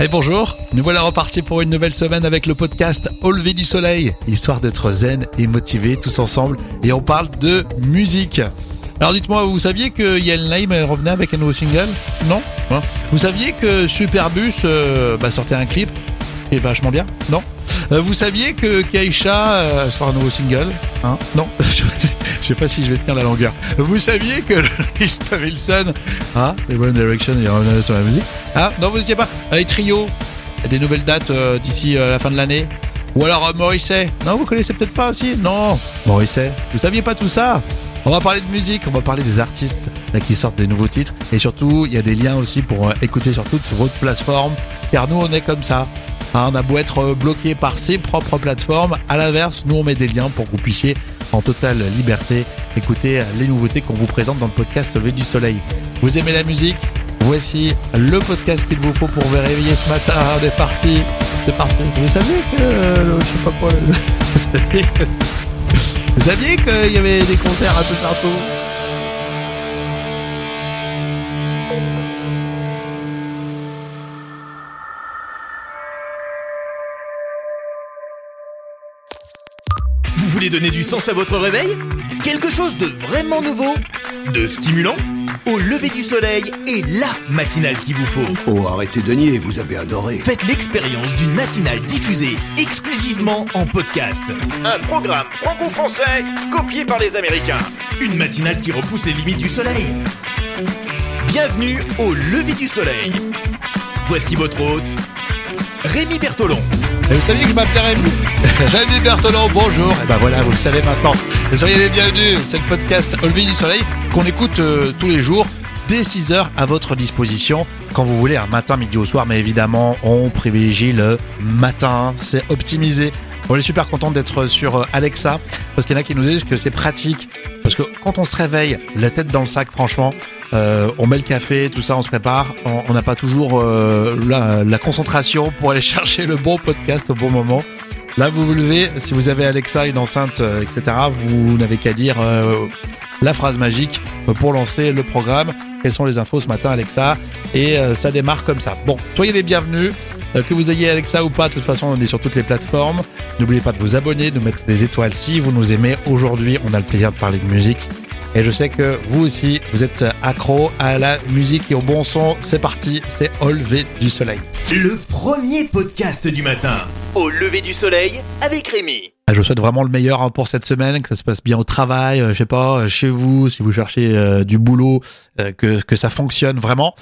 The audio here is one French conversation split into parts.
Allez bonjour, nous voilà repartis pour une nouvelle semaine avec le podcast Au lever du soleil, histoire d'être zen et motivé tous ensemble. Et on parle de musique. Alors dites-moi, vous saviez que Yael Naïm elle revenait avec un nouveau single? Non? Hein? Vous saviez que Superbus euh, bah, sortait un clip? Qui est vachement bien. Non? Euh, Vous saviez que Keisha euh, sort un nouveau single? Hein? Non? Je sais pas si je vais tenir la longueur. Vous saviez que Christophe Wilson, ah, les One Direction, il revenait sur la musique. Ah, non, vous n'étiez pas. Avec Trio, il y a des nouvelles dates euh, d'ici euh, la fin de l'année. Ou alors euh, Morisset. Non, vous connaissez peut-être pas aussi? Non, Morisset. Vous saviez pas tout ça? On va parler de musique, on va parler des artistes qui sortent des nouveaux titres. Et surtout, il y a des liens aussi pour euh, écouter sur toutes vos plateformes. Car nous, on est comme ça. Hein, on a beau être bloqué par ses propres plateformes, à l'inverse, nous on met des liens pour que vous puissiez en totale liberté écouter les nouveautés qu'on vous présente dans le podcast Levé du Soleil. Vous aimez la musique? Voici le podcast qu'il vous faut pour vous réveiller ce matin. On est parti. C'est parti. Vous saviez que euh, je sais pas quoi. vous saviez qu'il y avait des concerts un peu partout? Voulez donner du sens à votre réveil Quelque chose de vraiment nouveau De stimulant Au lever du soleil et la matinale qu'il vous faut. Oh, arrêtez de nier, vous avez adoré. Faites l'expérience d'une matinale diffusée exclusivement en podcast. Un programme franco-français copié par les Américains. Une matinale qui repousse les limites du soleil. Bienvenue au lever du soleil. Voici votre hôte, Rémi Bertolon. Et vous saviez que je m'appelais Rémi Rémi Berthelon, bonjour. Et ben voilà, vous le savez maintenant. Soyez les bienvenus. C'est le podcast Au lever du soleil qu'on écoute euh, tous les jours dès 6h à votre disposition quand vous voulez, un matin, midi au soir. Mais évidemment, on privilégie le matin. C'est optimisé. On est super content d'être sur euh, Alexa parce qu'il y en a qui nous disent que c'est pratique. Parce que quand on se réveille, la tête dans le sac, franchement, euh, on met le café, tout ça, on se prépare. On on n'a pas toujours euh, la, la concentration pour aller chercher le bon podcast au bon moment. Là, vous vous levez, si vous avez Alexa, une enceinte, euh, etc., vous n'avez qu'à dire euh, la phrase magique pour lancer le programme. Quelles sont les infos ce matin, Alexa? Et euh, ça démarre comme ça. Bon, soyez les bienvenus. Euh, que vous ayez Alexa ou pas, de toute façon, on est sur toutes les plateformes. N'oubliez pas de vous abonner, de mettre des étoiles si vous nous aimez. Aujourd'hui, on a le plaisir de parler de musique. Et je sais que vous aussi, vous êtes accro à la musique et au bon son. C'est parti, c'est Au lever du soleil. Le premier podcast du matin. Au lever du soleil avec Rémi. Ah, Je vous souhaite vraiment le meilleur hein, pour cette semaine, que ça se passe bien au travail, euh, je sais pas, euh, chez vous, si vous cherchez euh, du boulot, que, ça fonctionne vraiment.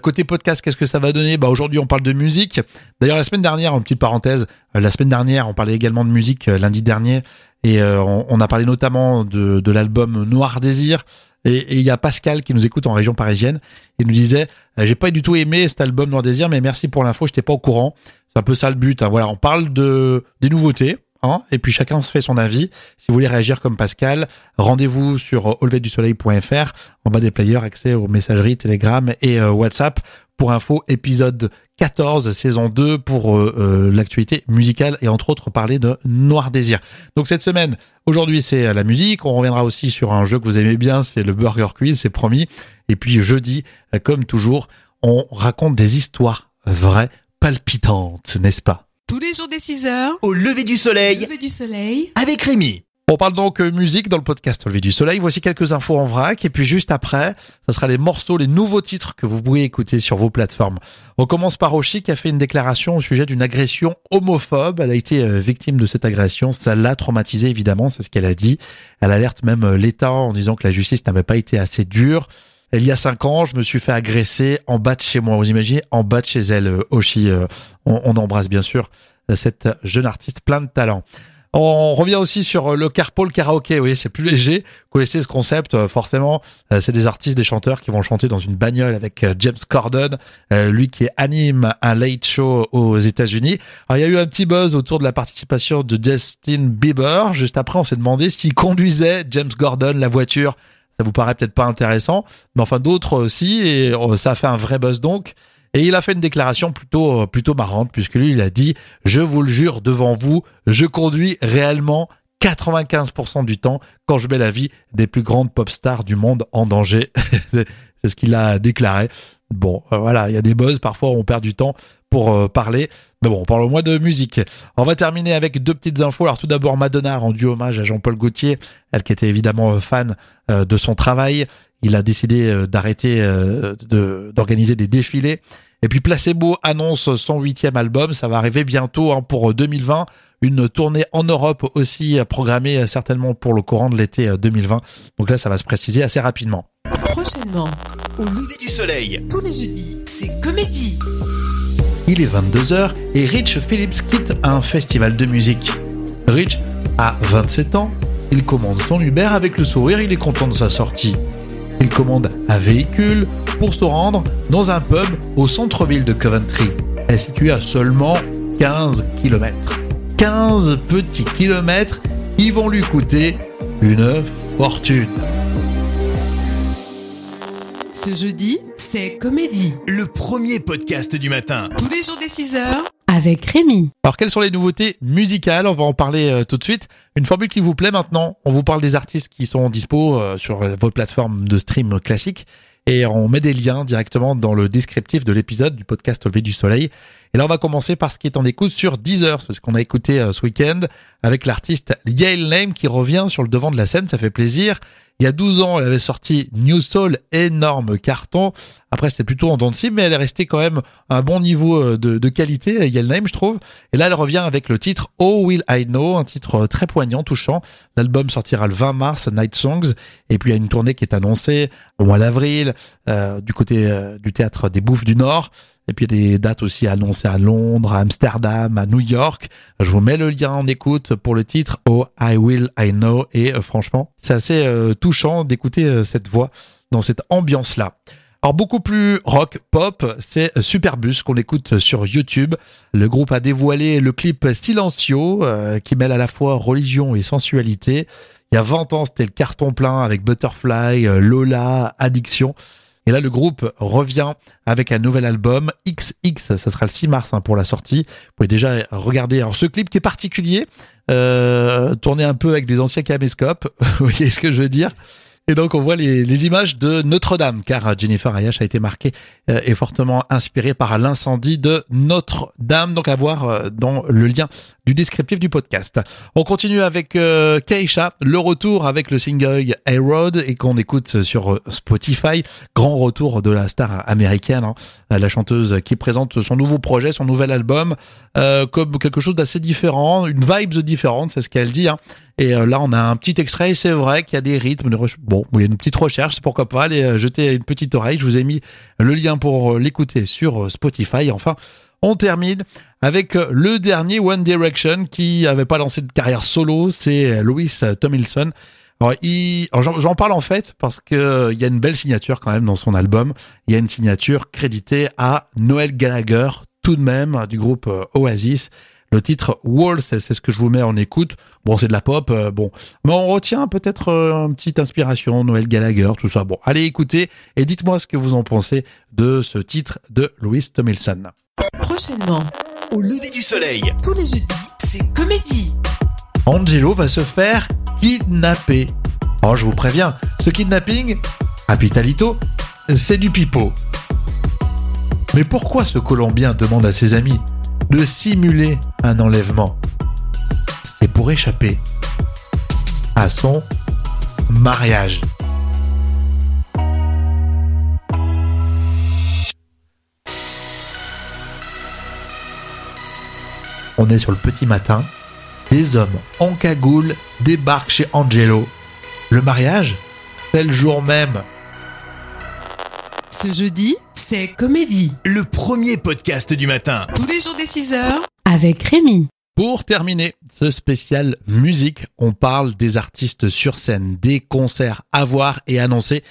Côté podcast, qu'est-ce que ça va donner? Bah aujourd'hui, on parle de musique. D'ailleurs, la semaine dernière, une petite parenthèse, la semaine dernière, on parlait également de musique lundi dernier, et on, a parlé notamment de, de l'album Noir Désir. Et il y a Pascal qui nous écoute en région parisienne. Il nous disait, euh, j'ai pas du tout aimé cet album Noir Désir, mais merci pour l'info, j'étais pas au courant. C'est un peu ça le but. hein. Voilà, on parle de des nouveautés. Hein, et puis chacun se fait son avis. Si vous voulez réagir comme Pascal, rendez-vous sur auleverdusoleil.fr en bas des players, accès aux messageries, Telegram et euh, WhatsApp pour info épisode 14 saison 2 pour euh, euh, l'actualité musicale et entre autres parler de Noir Désir. Donc cette semaine, aujourd'hui c'est euh, la musique, on reviendra aussi sur un jeu que vous aimez bien, c'est le Burger Quiz, c'est promis. Et puis jeudi, euh, comme toujours, on raconte des histoires vraies, palpitantes, n'est-ce pas? Tous les jours des 6 heures, Au lever du soleil lever du soleil. avec Rémi. On parle donc euh, musique dans le podcast Au lever du soleil. Voici quelques infos en vrac. Et puis juste après, ça sera les morceaux, les nouveaux titres que vous pouvez écouter sur vos plateformes. On commence par Oshi qui a fait une déclaration au sujet d'une agression homophobe. Elle a été euh, victime de cette agression. Ça l'a traumatisée évidemment, c'est ce qu'elle a dit. Elle alerte même euh, l'État en disant que la justice n'avait pas été assez dure. Il y a cinq ans, je me suis fait agresser en bas de chez moi. Vous imaginez En bas de chez elle, euh, Oshi. Euh, On, on embrasse bien sûr euh, cette jeune artiste plein de talent. On revient aussi sur le carpool karaoké. Oui, c'est plus léger. Vous connaissez ce concept, euh, forcément. Euh, C'est des artistes, des chanteurs qui vont chanter dans une bagnole avec euh, James Corden, euh, lui qui anime un late show aux États-Unis. Alors, il y a eu un petit buzz autour de la participation de Justin Bieber. Juste après, on s'est demandé s'il conduisait James Gordon la voiture. Ça vous paraît peut-être pas intéressant, mais enfin d'autres aussi, et euh, ça a fait un vrai buzz donc. Et il a fait une déclaration plutôt euh, plutôt marrante puisque lui il a dit je vous le jure devant vous je conduis réellement 95% du temps quand je mets la vie des plus grandes pop stars du monde en danger c'est ce qu'il a déclaré Bon, euh, voilà, il y a des buzz, parfois on perd du temps pour euh, parler. Mais bon, parle moins de musique. On va terminer avec deux petites infos. Alors tout d'abord, Madonna a rendu hommage à Jean-Paul Gaultier, elle qui était évidemment euh, fan de son travail. Il a décidé d'arrêter d'organiser des défilés. Et puis Placebo annonce son huitième album. Ça va arriver bientôt hein, pour euh, 2020. Une tournée en Europe aussi programmée certainement pour le courant de l'été euh, 2020. Donc là, ça va se préciser assez rapidement. Prochainement, Au lever du soleil, tous les jeudis, c'est comédie. Il est 22h et Rich Phillips quitte un festival de musique. Rich a 27 ans, il commande son Uber avec le sourire, il est content de sa sortie. Il commande un véhicule pour se rendre dans un pub au centre-ville de Coventry. Elle est située à seulement 15 km. 15 petits kilomètres qui vont lui coûter une fortune. Ce jeudi, c'est comédie. le premier podcast du matin. Tous les jours des 6h avec Rémi. Alors quelles sont les nouveautés musicales? On va en parler euh, tout de suite. Une formule qui vous plaît maintenant. On vous parle des artistes qui sont dispo euh, sur vos plateformes de stream classiques et on met des liens directement dans le descriptif de l'épisode du podcast Au lever du soleil. Et là on va commencer par ce qui est en écoute sur Deezer, c'est ce qu'on a écouté euh, ce week-end avec l'artiste Yale Name qui revient sur le devant de la scène, ça fait plaisir. Il y a 12 ans, elle avait sorti New Soul, énorme carton. Après, c'était plutôt en dents mais elle est restée quand même à un bon niveau euh, de, de qualité, Yale Name, je trouve. Et là, elle revient avec le titre Oh Will I Know, un titre euh, très poignant, touchant. L'album sortira le 20 mars, Night Songs. Et puis, il y a une tournée qui est annoncée au mois d'avril, euh, du côté euh, du théâtre des Bouffes du Nord. Et puis, il y a des dates aussi annoncées à Londres, à Amsterdam, à New York. Je vous mets le lien en écoute pour le titre Oh I Will I Know. Et euh, franchement, c'est assez euh, touchant d'écouter euh, cette voix dans cette ambiance-là. Alors beaucoup plus rock, pop, c'est Superbus qu'on écoute sur YouTube. Le groupe a dévoilé le clip Silencio euh, qui mêle à la fois religion et sensualité. Il y a 20 ans, c'était le carton plein avec Butterfly, Lola, Addiction. Et là, le groupe revient avec un nouvel album, XX, ça sera le 6 mars hein, pour la sortie. Vous pouvez déjà regarder alors, ce clip qui est particulier, euh, tourné un peu avec des anciens caméscopes, vous voyez ce que je veux dire? Et donc on voit les, les images de Notre-Dame, car Jennifer Ayash a été marquée euh, et fortement inspirée par l'incendie de Notre-Dame. Donc à voir euh, dans le lien du descriptif du podcast. On continue avec euh, Keisha, le retour avec le single A-Road et qu'on écoute sur Spotify. Grand retour de la star américaine, hein, la chanteuse qui présente son nouveau projet, son nouvel album, euh, comme quelque chose d'assez différent, une vibes différente, c'est ce qu'elle dit. Hein. Et euh, là, on a un petit extrait. C'est vrai qu'il y a des rythmes. Bon, il y a une petite recherche. Pourquoi pas aller euh, jeter une petite oreille. Je vous ai mis le lien pour euh, l'écouter sur Spotify. Enfin, on termine avec euh, le dernier One Direction qui avait pas lancé de carrière solo. C'est Louis Tomlinson. J'en parle en fait parce que euh, y a une belle signature quand même dans son album. Il y a une signature créditée à Noël Gallagher, tout de même, du groupe euh, Oasis. Le titre Wall, c'est ce que je vous mets en écoute. Bon, c'est de la pop, bon. Mais on retient peut-être une petite inspiration, Noël Gallagher, tout ça. Bon, allez écouter et dites-moi ce que vous en pensez de ce titre de Louis Tomlinson. Prochainement, Au lever du soleil, tous les jeudis, c'est comédie. Angelo va se faire kidnapper. Oh, je vous préviens, ce kidnapping, à Pitalito, c'est du pipeau. Mais pourquoi ce Colombien demande à ses amis de simuler un enlèvement? C'est pour échapper à son mariage. On est sur le petit matin. Des hommes en cagoule débarquent chez Angelo. Le mariage C'est le jour même. Ce jeudi, c'est comédie. le premier podcast du matin. Tous les jours des 6h avec Rémi. Pour terminer ce spécial musique, on parle des artistes sur scène, des concerts à voir et annoncer,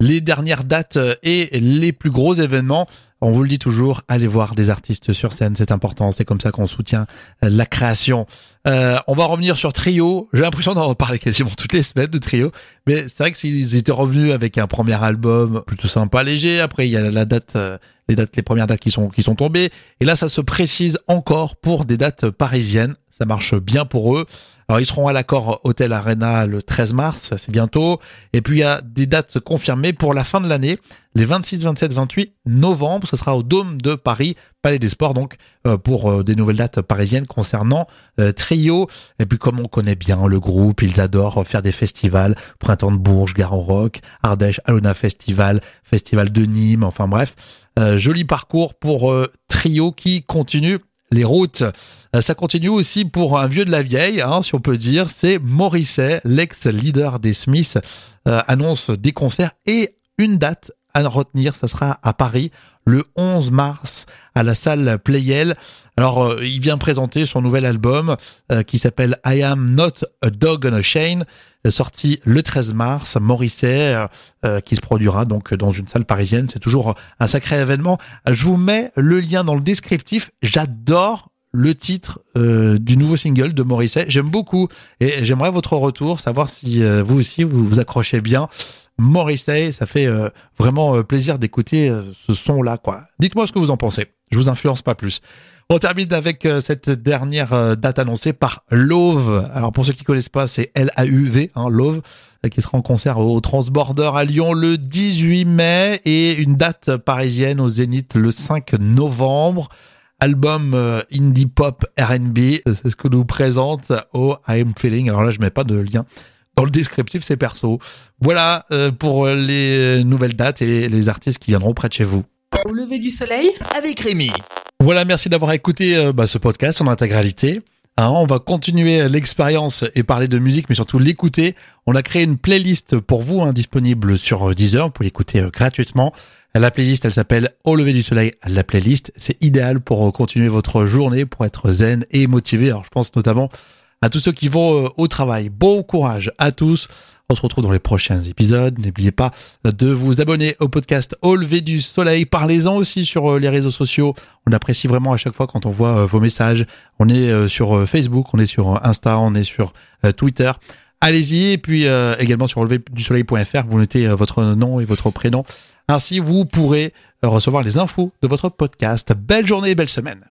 les dernières dates et les plus gros événements. On vous le dit toujours, allez voir des artistes sur scène, c'est important, c'est comme ça qu'on soutient euh, la création. Euh, on va revenir sur Trio. J'ai l'impression d'en parler quasiment toutes les semaines de Trio, mais c'est vrai que s'ils étaient revenus avec un premier album plutôt sympa, léger. Après, il y a la date, euh, les dates, les premières dates qui sont qui sont tombées. Et là, ça se précise encore pour des dates parisiennes. ça marche bien pour eux. Alors ils seront à l'accord Hôtel Arena le 13 mars, c'est bientôt. Et puis il y a des dates confirmées pour la fin de l'année, les 26, 27, 28 novembre. Ce sera au Dôme de Paris, Palais des Sports, donc euh, pour euh, des nouvelles dates parisiennes concernant euh, Trio. Et puis comme on connaît bien le groupe, ils adorent faire des festivals, Printemps de Bourges, Garon Rock, Ardèche, Alona Festival, Festival de Nîmes, enfin bref. joli parcours pour Trio qui continue les routes. Euh, ça continue aussi pour un vieux de la vieille, hein, si on peut dire. C'est Morisset, l'ex-leader des Smiths, euh, annonce des concerts et une date à retenir. Ça sera à Paris le 11 mars à la salle Playel. Alors, euh, il vient présenter son nouvel album qui s'appelle I Am Not a Dog on a Chain, sorti le 13 mars. Morisset qui se produira donc dans une salle parisienne. C'est toujours un sacré événement. Je vous mets le lien dans le descriptif. J'adore le titre euh, du nouveau single de Morisset. J'aime beaucoup et j'aimerais votre retour, savoir si euh, vous aussi vous vous accrochez bien. Morisset, ça fait euh, vraiment plaisir d'écouter ce son-là, quoi. Dites-moi ce que vous en pensez. Je vous influence pas plus. On termine avec cette dernière date annoncée par Love. Alors pour ceux qui connaissent pas, c'est L-A-U-V, hein, Love, qui sera en concert au Transborder à Lyon le 18 mai et une date parisienne au Zénith le 5 novembre album euh, indie pop R&B. C'est ce que nous présente au I'm Feeling. Alors là, je mets pas de lien dans le descriptif, c'est perso. Voilà euh, pour les nouvelles dates et les artistes qui viendront près de chez vous. Au lever du soleil Avec Rémi. Voilà, merci d'avoir écouté euh, bah, ce podcast en intégralité. Hein, on va continuer l'expérience et parler de musique, mais surtout l'écouter. On a créé une playlist pour vous, hein, disponible sur Deezer. Vous pouvez l'écouter gratuitement. La playlist, elle s'appelle Au lever du soleil. La playlist, c'est idéal pour continuer votre journée, pour être zen et motivé. Alors, je pense notamment à tous ceux qui vont euh, au travail. Bon courage à tous. On se retrouve dans les prochains épisodes. N'oubliez pas de vous abonner au podcast Au lever du soleil. Parlez-en aussi sur euh, les réseaux sociaux. On apprécie vraiment à chaque fois quand on voit euh, vos messages. On est sur Facebook, on est sur Insta, on est sur Twitter. Allez-y. Et puis également sur soleil.fr, vous notez votre nom et votre prénom ainsi, vous pourrez recevoir les infos de votre podcast. Belle journée belle semaine.